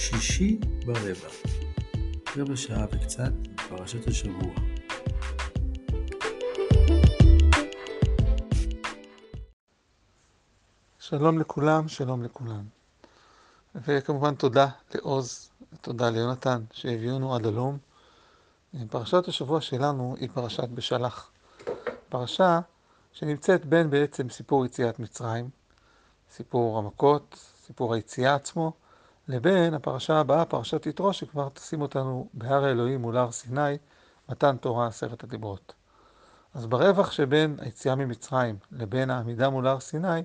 שישי ברבע, רבע שעה וקצת פרשת השבוע. שלום לכולם, שלום לכולם. וכמובן תודה לעוז, תודה ליונתן שהביאונו עד הלום. פרשת השבוע שלנו היא פרשת בשלח. פרשה שנמצאת בין בעצם סיפור יציאת מצרים, סיפור המכות, סיפור היציאה עצמו, לבין הפרשה הבאה, פרשת יתרו, שכבר תשים אותנו בהר האלוהים מול הר סיני, מתן תורה עשרת הדיברות. אז ברווח שבין היציאה ממצרים לבין העמידה מול הר סיני,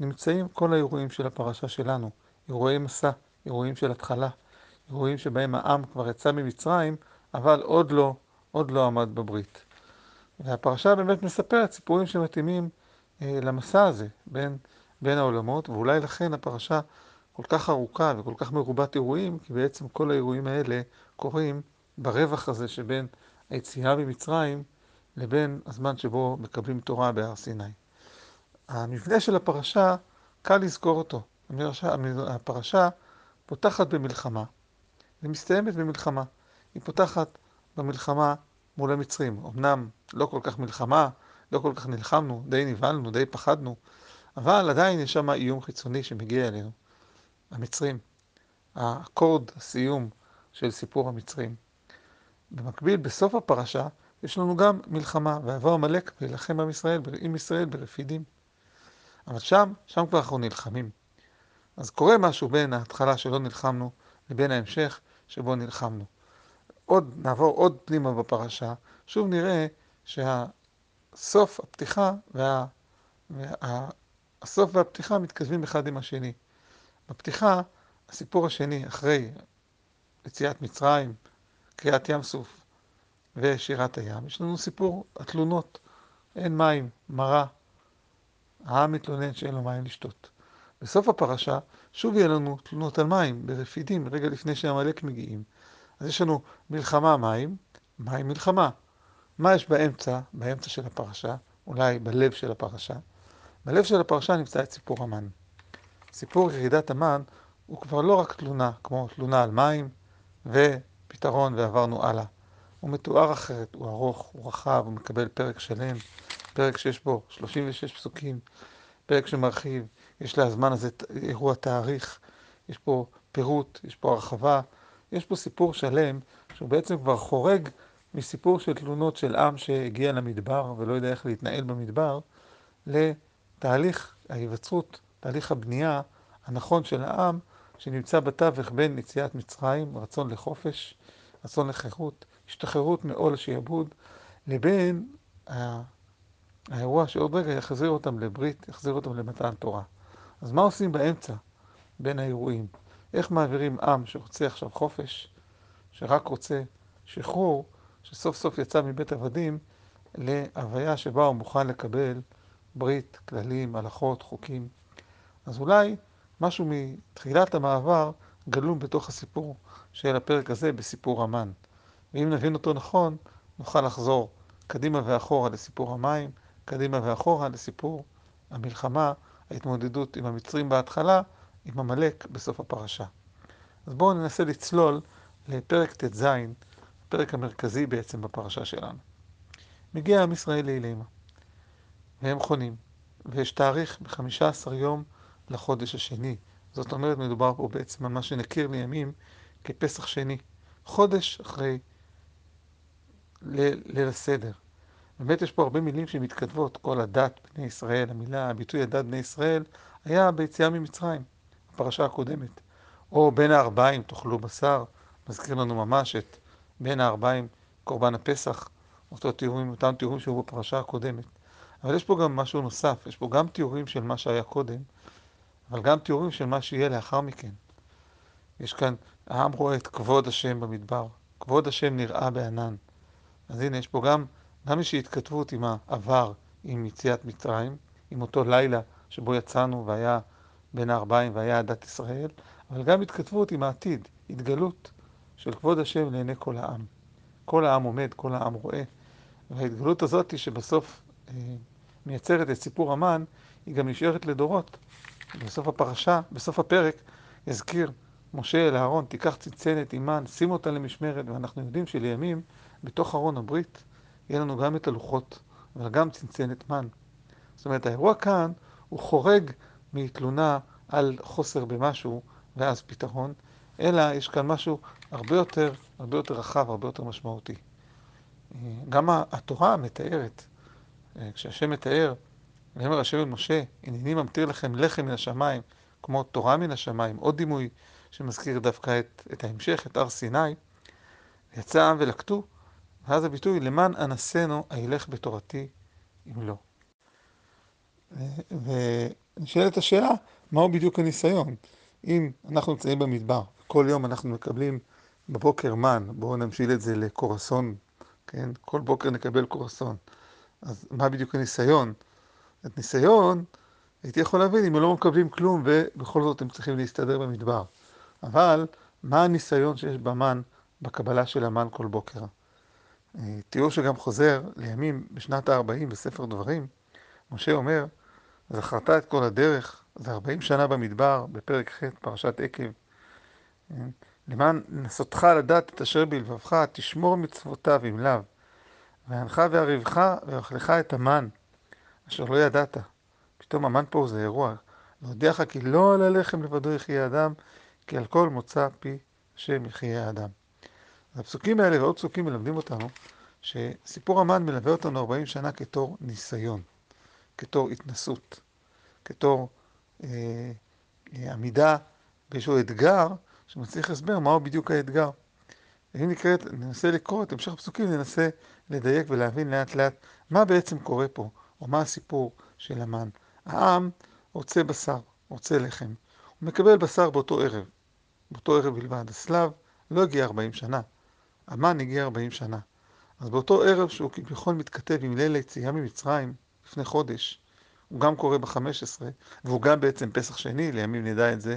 נמצאים כל האירועים של הפרשה שלנו, אירועי מסע, אירועים של התחלה, אירועים שבהם העם כבר יצא ממצרים, אבל עוד לא, עוד לא עמד בברית. והפרשה באמת מספרת סיפורים שמתאימים אה, למסע הזה בין, בין העולמות, ואולי לכן הפרשה כל כך ארוכה וכל כך מרובת אירועים, כי בעצם כל האירועים האלה קורים ברווח הזה שבין היציאה ממצרים לבין הזמן שבו מקבלים תורה בהר סיני. המבנה של הפרשה, קל לזכור אותו. הפרשה פותחת במלחמה ומסתיימת במלחמה. היא פותחת במלחמה מול המצרים. אמנם לא כל כך מלחמה, לא כל כך נלחמנו, די נבהלנו, די פחדנו, אבל עדיין יש שם איום חיצוני שמגיע אלינו. המצרים. האקורד הסיום של סיפור המצרים. במקביל, בסוף הפרשה, יש לנו גם מלחמה, ויבוא עמלק וילחם עם ישראל, עם ישראל ברפידים. אבל שם, שם כבר אנחנו נלחמים. אז קורה משהו בין ההתחלה שלא נלחמנו לבין ההמשך שבו נלחמנו. עוד, נעבור עוד פנימה בפרשה, שוב נראה שהסוף, הפתיחה וה... וה... הסוף והפתיחה מתכתבים אחד עם השני. בפתיחה, הסיפור השני, אחרי יציאת מצרים, קריעת ים סוף ושירת הים, יש לנו סיפור התלונות. אין מים, מרה, העם מתלונן שאין לו מים לשתות. בסוף הפרשה, שוב יהיה לנו תלונות על מים, ברפידים, רגע לפני שעמלק מגיעים. אז יש לנו מלחמה מים, מים מלחמה. מה יש באמצע, באמצע של הפרשה, אולי בלב של הפרשה? בלב של הפרשה נמצא את סיפור המן. סיפור ירידת המן הוא כבר לא רק תלונה, כמו תלונה על מים ופתרון ועברנו הלאה. הוא מתואר אחרת, הוא ארוך, הוא רחב, הוא מקבל פרק שלם, פרק שיש בו 36 פסוקים, פרק שמרחיב, יש לזמן הזה אירוע תאריך, יש פה פירוט, יש פה הרחבה, יש פה סיפור שלם שהוא בעצם כבר חורג מסיפור של תלונות של עם שהגיע למדבר ולא יודע איך להתנהל במדבר, לתהליך ההיווצרות, תהליך הבנייה הנכון של העם שנמצא בתווך בין יציאת מצרים, רצון לחופש, רצון לחירות, השתחררות מעול השעבוד, לבין האירוע שעוד רגע יחזיר אותם לברית, יחזיר אותם למתן תורה. אז מה עושים באמצע בין האירועים? איך מעבירים עם שרוצה עכשיו חופש, שרק רוצה שחרור, שסוף סוף יצא מבית עבדים, להוויה שבה הוא מוכן לקבל ברית, כללים, הלכות, חוקים. אז אולי משהו מתחילת המעבר גלום בתוך הסיפור של הפרק הזה בסיפור המן. ואם נבין אותו נכון, נוכל לחזור קדימה ואחורה לסיפור המים, קדימה ואחורה לסיפור המלחמה, ההתמודדות עם המצרים בהתחלה, עם עמלק בסוף הפרשה. אז בואו ננסה לצלול לפרק ט"ז, הפרק המרכזי בעצם בפרשה שלנו. מגיע עם ישראל לאילמה, והם חונים, ויש תאריך ב-15 יום לחודש השני. זאת אומרת, מדובר פה בעצם על מה שנכיר לימים כפסח שני, חודש אחרי ליל הסדר. באמת יש פה הרבה מילים שמתכתבות, כל הדת בני ישראל, המילה, הביטוי הדת בני ישראל, היה ביציאה ממצרים, הפרשה הקודמת. או בין הארבעים תאכלו בשר, מזכיר לנו ממש את בין הארבעים קורבן הפסח, אותו תיאורים, אותם תיאורים שהיו בפרשה הקודמת. אבל יש פה גם משהו נוסף, יש פה גם תיאורים של מה שהיה קודם, אבל גם תיאורים של מה שיהיה לאחר מכן. יש כאן, העם רואה את כבוד השם במדבר, כבוד השם נראה בענן. אז הנה, יש פה גם, גם איזושהי התכתבות עם העבר, עם יציאת מצרים, עם אותו לילה שבו יצאנו והיה בין הארבעים והיה עדת ישראל, אבל גם התכתבות עם העתיד, התגלות של כבוד השם לעיני כל העם. כל העם עומד, כל העם רואה, וההתגלות הזאת שבסוף אה, מייצרת את סיפור המן, היא גם נשארת לדורות. בסוף הפרשה, בסוף הפרק, יזכיר משה אל אהרון, תיקח צנצנת עימן, שים אותה למשמרת, ואנחנו יודעים שלימים, בתוך ארון הברית, יהיה לנו גם את הלוחות, אבל גם צנצנת מן. זאת אומרת, האירוע כאן הוא חורג מתלונה על חוסר במשהו ואז פתרון, אלא יש כאן משהו הרבה יותר, הרבה יותר רחב, הרבה יותר משמעותי. גם התורה מתארת, כשהשם מתאר, ויאמר השם אל משה, הנני ממטיר לכם לחם מן השמיים, כמו תורה מן השמיים, עוד דימוי שמזכיר דווקא את, את ההמשך, את הר סיני, יצא העם ולקטו, ואז הביטוי, למען אנסנו הילך בתורתי אם לא. ונשאלת השאלה, מהו בדיוק הניסיון? אם אנחנו נמצאים במדבר, כל יום אנחנו מקבלים בבוקר מן, בואו נמשיל את זה לקורסון, כן? כל בוקר נקבל קורסון. אז מה בדיוק הניסיון? את ניסיון הייתי יכול להבין אם הם לא מקבלים כלום ובכל זאת הם צריכים להסתדר במדבר. אבל מה הניסיון שיש במן, בקבלה של המן כל בוקר? תיאור שגם חוזר לימים בשנת ה-40 בספר דברים, משה אומר, זכרת את כל הדרך, זה 40 שנה במדבר, בפרק ח', פרשת עקב. למען נסותך לדעת את אשר בלבבך, תשמור מצוותיו אם לאו. והנך וערבך ואוכלך את המן, אשר לא ידעת. פתאום המן פה זה אירוע. להודיעך כי לא על הלחם לבדו יחיה אדם, כי על כל מוצא פי השם יחיה האדם. הפסוקים האלה ועוד פסוקים מלמדים אותנו שסיפור המן מלווה אותנו 40 שנה כתור ניסיון, כתור התנסות, כתור אה, אה, עמידה באיזשהו אתגר שמצליח הסבר מהו בדיוק האתגר. אם נקראת, ננסה לקרוא את המשך הפסוקים, ננסה לדייק ולהבין לאט לאט מה בעצם קורה פה, או מה הסיפור של המן. העם רוצה בשר, רוצה לחם. הוא מקבל בשר באותו ערב, באותו ערב בלבד. הסלב לא הגיע 40 שנה, המן הגיע 40 שנה. אז באותו ערב שהוא כביכול מתכתב עם ליל היציאה ממצרים, לפני חודש, הוא גם קורה ב-15, והוא גם בעצם פסח שני, לימים נדע את זה,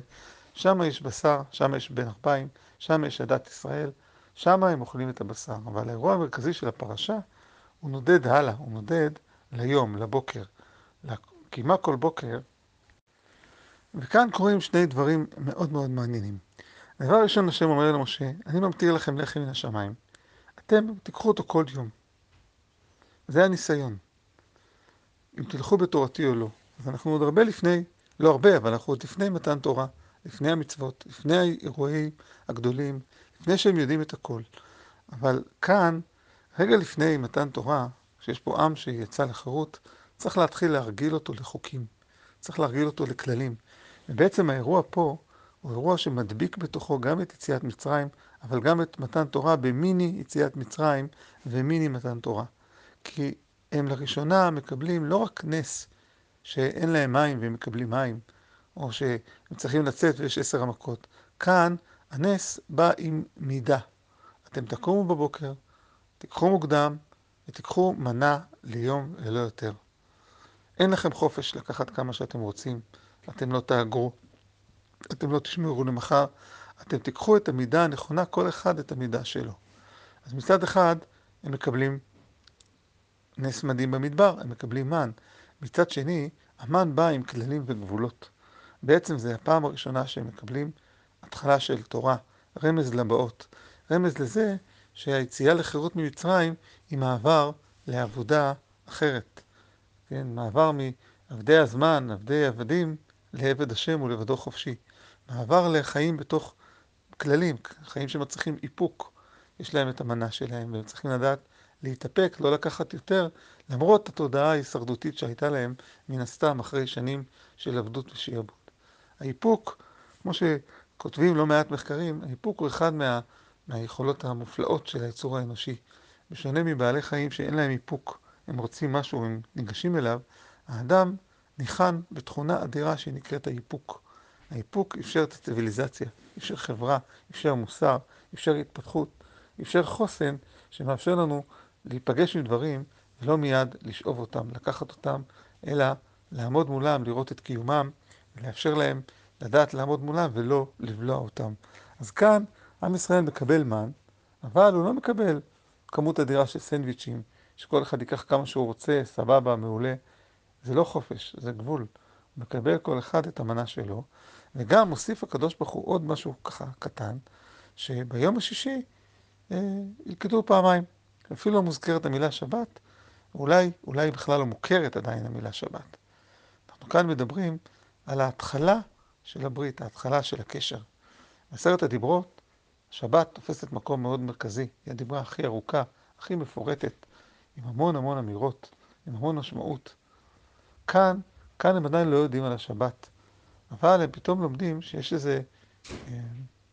שם יש בשר, שם יש בן ארבעים, שם יש עדת ישראל, שם הם אוכלים את הבשר. אבל האירוע המרכזי של הפרשה, הוא נודד הלאה, הוא נודד ליום, לבוקר, כמעט כל בוקר. וכאן קורים שני דברים מאוד מאוד מעניינים. הדבר הראשון, השם אומר למשה, אני ממתיר לכם לחם מן השמיים. אתם תיקחו אותו כל יום. זה הניסיון. אם תלכו בתורתי או לא. אז אנחנו עוד הרבה לפני, לא הרבה, אבל אנחנו עוד לפני מתן תורה, לפני המצוות, לפני האירועים הגדולים, לפני שהם יודעים את הכל. אבל כאן, רגע לפני מתן תורה, שיש פה עם שיצא לחירות, צריך להתחיל להרגיל אותו לחוקים. צריך להרגיל אותו לכללים. ובעצם האירוע פה הוא אירוע שמדביק בתוכו גם את יציאת מצרים, אבל גם את מתן תורה במיני יציאת מצרים ומיני מתן תורה. כי הם לראשונה מקבלים לא רק נס שאין להם מים והם מקבלים מים, או שהם צריכים לצאת ויש עשר המכות. כאן הנס בא עם מידה. אתם תקומו בבוקר, תיקחו מוקדם ותיקחו מנה ליום ללא יותר. אין לכם חופש לקחת כמה שאתם רוצים, אתם לא תאגרו, אתם לא תשמרו למחר, אתם תיקחו את המידה הנכונה, כל אחד את המידה שלו. אז מצד אחד, הם מקבלים נס מדהים במדבר, הם מקבלים מן. מצד שני, המן בא עם כללים וגבולות. בעצם זה הפעם הראשונה שהם מקבלים התחלה של תורה, רמז לבאות. רמז לזה שהיציאה לחירות ממצרים היא מעבר לעבודה אחרת. כן, מעבר מעבדי הזמן, עבדי עבדים, לעבד השם ולבדו חופשי. מעבר לחיים בתוך כללים, חיים שמצריכים איפוק. יש להם את המנה שלהם, והם צריכים לדעת להתאפק, לא לקחת יותר, למרות התודעה ההישרדותית שהייתה להם, מן הסתם, אחרי שנים של עבדות ושיעבוד. האיפוק, כמו שכותבים לא מעט מחקרים, האיפוק הוא אחד מה, מהיכולות המופלאות של היצור האנושי. בשונה מבעלי חיים שאין להם איפוק, הם רוצים משהו, הם ניגשים אליו, האדם ניחן בתכונה אדירה שנקראת האיפוק. האיפוק אפשר את הציוויליזציה, אפשר חברה, אפשר מוסר, אפשר התפתחות, אפשר חוסן שמאפשר לנו להיפגש עם דברים ולא מיד לשאוב אותם, לקחת אותם, אלא לעמוד מולם, לראות את קיומם, ולאפשר להם לדעת לעמוד מולם ולא לבלוע אותם. אז כאן עם ישראל מקבל מן, אבל הוא לא מקבל כמות אדירה של סנדוויצ'ים, שכל אחד ייקח כמה שהוא רוצה, סבבה, מעולה. זה לא חופש, זה גבול. מקבל כל אחד את המנה שלו, וגם מוסיף הקדוש ברוך הוא עוד משהו ככה קטן, שביום השישי אה, ילכדו פעמיים. אפילו לא מוזכרת המילה שבת, אולי, אולי בכלל לא מוכרת עדיין המילה שבת. אנחנו כאן מדברים על ההתחלה של הברית, ההתחלה של הקשר. בעשרת הדיברות, שבת תופסת מקום מאוד מרכזי, היא הדיברה הכי ארוכה, הכי מפורטת, עם המון המון אמירות, עם המון משמעות. כאן, כאן הם עדיין לא יודעים על השבת, אבל הם פתאום לומדים שיש איזה... אה,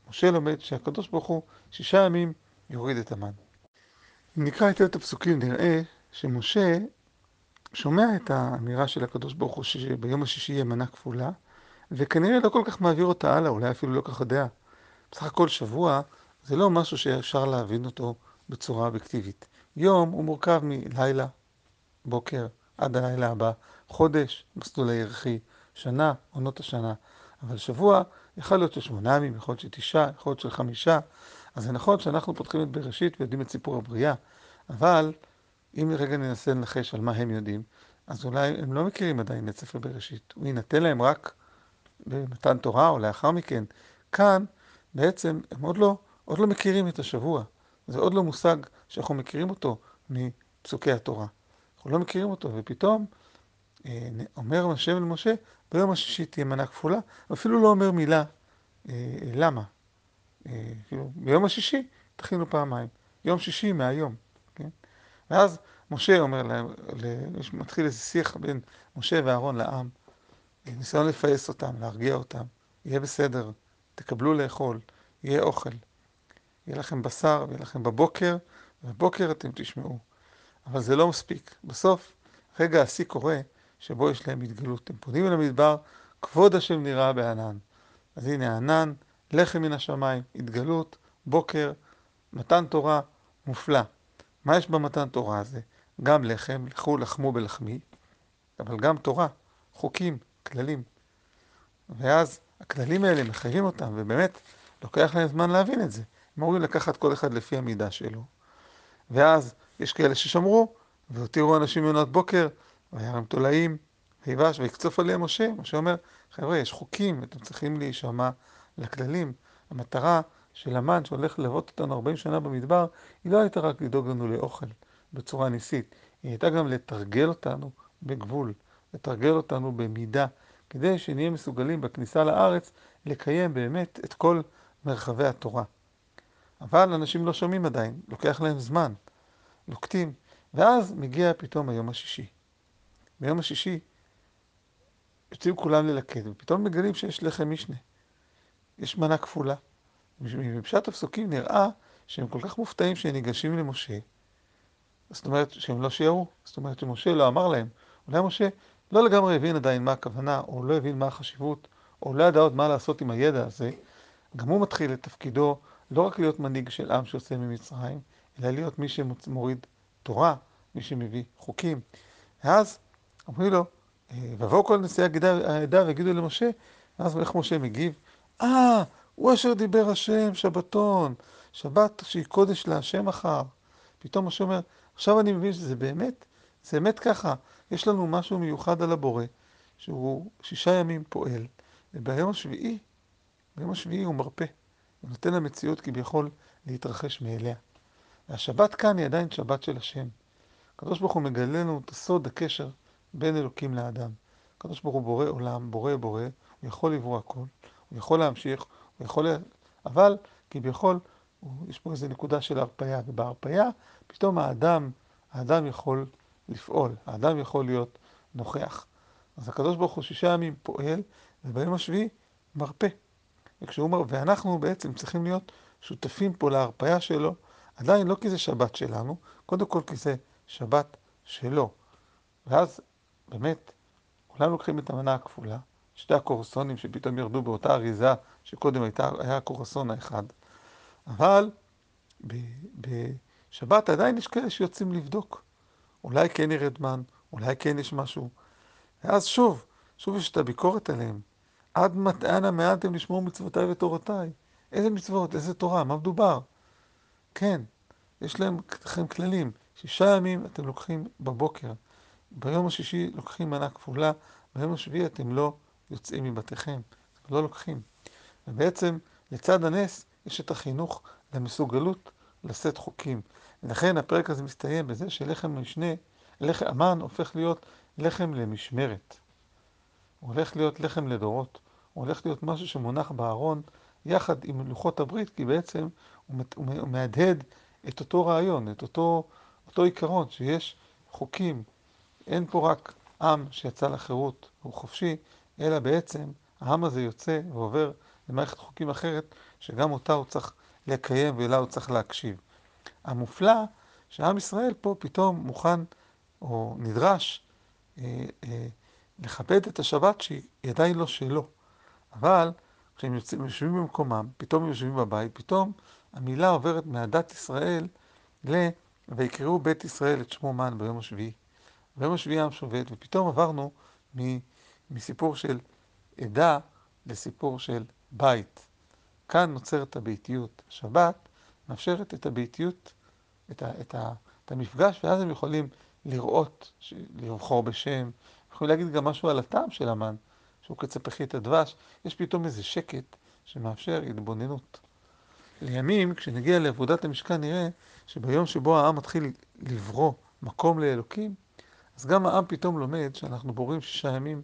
משה לומד שהקדוש ברוך הוא שישה ימים יוריד את המן. אם נקרא היטב את הפסוקים נראה שמשה שומע את האמירה של הקדוש ברוך הוא שביום השישי יהיה מנה כפולה, וכנראה לא כל כך מעביר אותה הלאה, אולי אפילו לא כך יודע. בסך הכל שבוע זה לא משהו שאפשר להבין אותו בצורה אובייקטיבית. יום הוא מורכב מלילה, בוקר, עד הלילה הבא, חודש, מסלול הירחי, שנה, עונות השנה. אבל שבוע יכול להיות של שמונה ימים, יכול להיות של תשעה, יכול להיות של חמישה. אז זה נכון שאנחנו פותחים את בראשית ויודעים את סיפור הבריאה, אבל אם רגע ננסה לנחש על מה הם יודעים, אז אולי הם לא מכירים עדיין את ספר בראשית. הוא יינתן להם רק במתן תורה או לאחר מכן. כאן בעצם הם עוד לא, עוד לא מכירים את השבוע. זה עוד לא מושג שאנחנו מכירים אותו מפסוקי התורה. אנחנו לא מכירים אותו, ופתאום אה, אומר השם אל משה, ביום השישי תהיה מנה כפולה, ואפילו לא אומר מילה אה, למה. אה, כאילו, ביום השישי תכינו פעמיים. יום שישי מהיום, כן? ואז משה אומר להם, מתחיל איזה שיח בין משה ואהרון לעם, ניסיון לפייס אותם, להרגיע אותם, יהיה בסדר, תקבלו לאכול, יהיה אוכל. יהיה לכם בשר, ויהיה לכם בבוקר, ובבוקר אתם תשמעו. אבל זה לא מספיק. בסוף, רגע השיא קורה, שבו יש להם התגלות. הם פונים אל המדבר, כבוד השם נראה בענן. אז הנה ענן, לחם מן השמיים, התגלות, בוקר, מתן תורה, מופלא. מה יש במתן תורה הזה? גם לחם, לכו לחמו בלחמי, אבל גם תורה, חוקים, כללים. ואז הכללים האלה מחייבים אותם, ובאמת, לוקח להם זמן להבין את זה. הם אמורים לקחת כל אחד לפי המידה שלו. ואז יש כאלה ששמרו, והותירו אנשים מעונת בוקר, וירם תולעים, ויבש, ויקצוף עליהם משה. משה אומר, חבר'ה, יש חוקים, אתם צריכים להישמע לכללים. המטרה של המן שהולך ללוות אותנו 40 שנה במדבר, היא לא הייתה רק לדאוג לנו לאוכל בצורה ניסית, היא הייתה גם לתרגל אותנו בגבול, לתרגל אותנו במידה, כדי שנהיה מסוגלים בכניסה לארץ לקיים באמת את כל מרחבי התורה. אבל אנשים לא שומעים עדיין, לוקח להם זמן, נוקטים, ואז מגיע פתאום היום השישי. ביום השישי יוצאים כולם ללקט, ופתאום מגלים שיש לחם משנה. יש מנה כפולה. מפשט הפסוקים נראה שהם כל כך מופתעים שהם ניגשים למשה, זאת אומרת שהם לא שיערו, זאת אומרת שמשה לא אמר להם. אולי משה לא לגמרי הבין עדיין מה הכוונה, או לא הבין מה החשיבות, או לא ידע עוד מה לעשות עם הידע הזה. גם הוא מתחיל את תפקידו לא רק להיות מנהיג של עם שיוצא ממצרים, אלא להיות מי שמוריד תורה, מי שמביא חוקים. ואז אומרים לו, אה, ויבואו כל נשיאי העדה ויגידו למשה, ואז איך משה מגיב? אה, הוא אשר דיבר השם, שבתון, שבת שהיא קודש להשם אחר. פתאום משה אומר, עכשיו אני מבין שזה באמת, זה באמת ככה. יש לנו משהו מיוחד על הבורא, שהוא שישה ימים פועל, וביום השביעי, ביום השביעי הוא מרפא. הוא נותן למציאות כביכול להתרחש מאליה. והשבת כאן היא עדיין שבת של השם. הקדוש ברוך הוא מגלה לנו את הסוד הקשר בין אלוקים לאדם. הקדוש ברוך הוא בורא עולם, בורא בורא, הוא יכול לברוא הכל, הוא יכול להמשיך, הוא יכול... אבל כביכול, יש פה איזו נקודה של הרפאיה, ובהרפאיה פתאום האדם, האדם יכול לפעול, האדם יכול להיות נוכח. אז הקדוש ברוך הוא שישה ימים פועל, וביום השביעי מרפא. וכשהוא אומר, ואנחנו בעצם צריכים להיות שותפים פה להרפאיה שלו, עדיין לא כי זה שבת שלנו, קודם כל כי זה שבת שלו. ואז באמת, כולם לוקחים את המנה הכפולה, שתי הקורסונים שפתאום ירדו באותה אריזה שקודם הייתה, היה הקורסון האחד, אבל בשבת עדיין יש כאלה שיוצאים לבדוק. אולי כן ירד מן, אולי כן יש משהו. ואז שוב, שוב יש את הביקורת עליהם. עד מתי אנה מעלתם לשמור מצוותיי ותורותיי? איזה מצוות? איזה תורה? מה מדובר? כן, יש להם לכם כללים. שישה ימים אתם לוקחים בבוקר, ביום השישי לוקחים מנה כפולה, ביום השביעי אתם לא יוצאים מבתיכם, לא לוקחים. ובעצם לצד הנס יש את החינוך למסוגלות לשאת חוקים. ולכן הפרק הזה מסתיים בזה שלחם משנה, לחם המן הופך להיות לחם למשמרת. הוא הולך להיות לחם לדורות. הוא הולך להיות משהו שמונח בארון יחד עם לוחות הברית, כי בעצם הוא מהדהד את אותו רעיון, את אותו, אותו עיקרון, שיש חוקים. אין פה רק עם שיצא לחירות, הוא חופשי, אלא בעצם העם הזה יוצא ועובר למערכת חוקים אחרת, שגם אותה הוא צריך לקיים ולה הוא צריך להקשיב. המופלא, שעם ישראל פה פתאום מוכן או נדרש אה, אה, לכבד את השבת שהיא עדיין לא שלו. אבל כשהם יושבים במקומם, פתאום הם יושבים בבית, פתאום המילה עוברת מהדת ישראל ל... ויקראו בית ישראל את שמו מן ביום השביעי. ביום השביעי העם שובת, ופתאום עברנו. מסיפור של עדה לסיפור של בית. כאן נוצרת הביתיות. השבת מאפשרת את הביתיות, את, ה... את, ה... את המפגש, ואז הם יכולים לראות, לבחור בשם, יכולים להגיד גם משהו על הטעם של המן. שהוא קצה פחית הדבש, יש פתאום איזה שקט שמאפשר התבוננות. לימים, כשנגיע לעבודת המשכן, נראה שביום שבו העם מתחיל לברוא מקום לאלוקים, אז גם העם פתאום לומד שאנחנו בורים שישה ימים,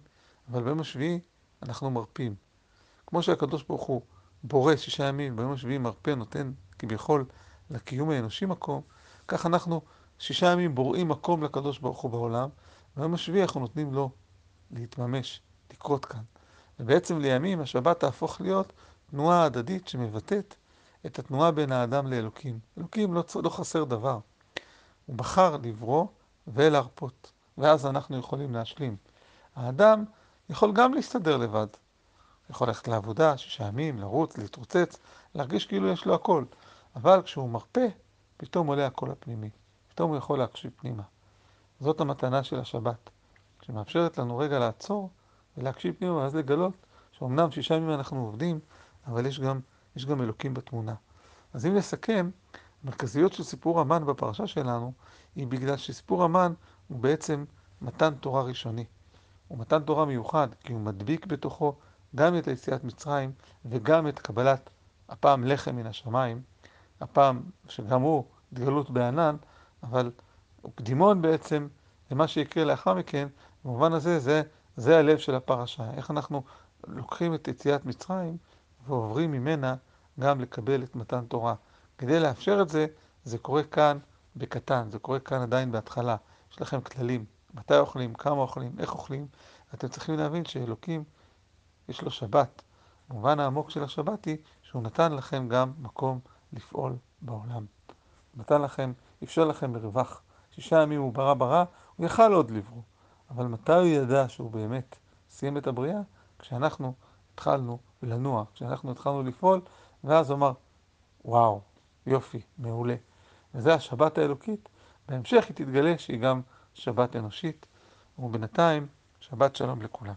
אבל ביום השביעי אנחנו מרפים. כמו שהקדוש ברוך הוא בורא שישה ימים, ביום השביעי מרפא, נותן כביכול לקיום האנושי מקום, כך אנחנו שישה ימים בוראים מקום לקדוש ברוך הוא בעולם, ביום השביעי אנחנו נותנים לו להתממש. לקרות כאן. ובעצם לימים השבת תהפוך להיות תנועה הדדית שמבטאת את התנועה בין האדם לאלוקים. אלוקים לא, לא חסר דבר. הוא בחר לברוא ולהרפות, ואז אנחנו יכולים להשלים. האדם יכול גם להסתדר לבד. יכול ללכת לעבודה, שישה ימים, לרוץ, להתרוצץ, להרגיש כאילו יש לו הכל. אבל כשהוא מרפא, פתאום עולה הקול הפנימי. פתאום הוא יכול להקשיב פנימה. זאת המתנה של השבת, שמאפשרת לנו רגע לעצור ולהקשיב פנימה, ואז לגלות שאומנם שישה ימים אנחנו עובדים, אבל יש גם, יש גם אלוקים בתמונה. אז אם נסכם, המרכזיות של סיפור המן בפרשה שלנו, היא בגלל שסיפור המן הוא בעצם מתן תורה ראשוני. הוא מתן תורה מיוחד, כי הוא מדביק בתוכו גם את היציאת מצרים וגם את קבלת הפעם לחם מן השמיים, הפעם שגם הוא התגלות בענן, אבל הוא קדימון בעצם למה שיקרה לאחר מכן, במובן הזה זה זה הלב של הפרשה, איך אנחנו לוקחים את יציאת מצרים ועוברים ממנה גם לקבל את מתן תורה. כדי לאפשר את זה, זה קורה כאן בקטן, זה קורה כאן עדיין בהתחלה. יש לכם כללים, מתי אוכלים, כמה אוכלים, איך אוכלים. אתם צריכים להבין שאלוקים, יש לו שבת. במובן העמוק של השבת היא שהוא נתן לכם גם מקום לפעול בעולם. נתן לכם, אפשר לכם מרווח. שישה ימים הוא ברא ברא, הוא יכל עוד לברוא. אבל מתי הוא ידע שהוא באמת סיים את הבריאה? כשאנחנו התחלנו לנוע, כשאנחנו התחלנו לפעול, ואז הוא אמר, וואו, יופי, מעולה. וזה השבת האלוקית. בהמשך היא תתגלה שהיא גם שבת אנושית, ובינתיים, שבת שלום לכולם.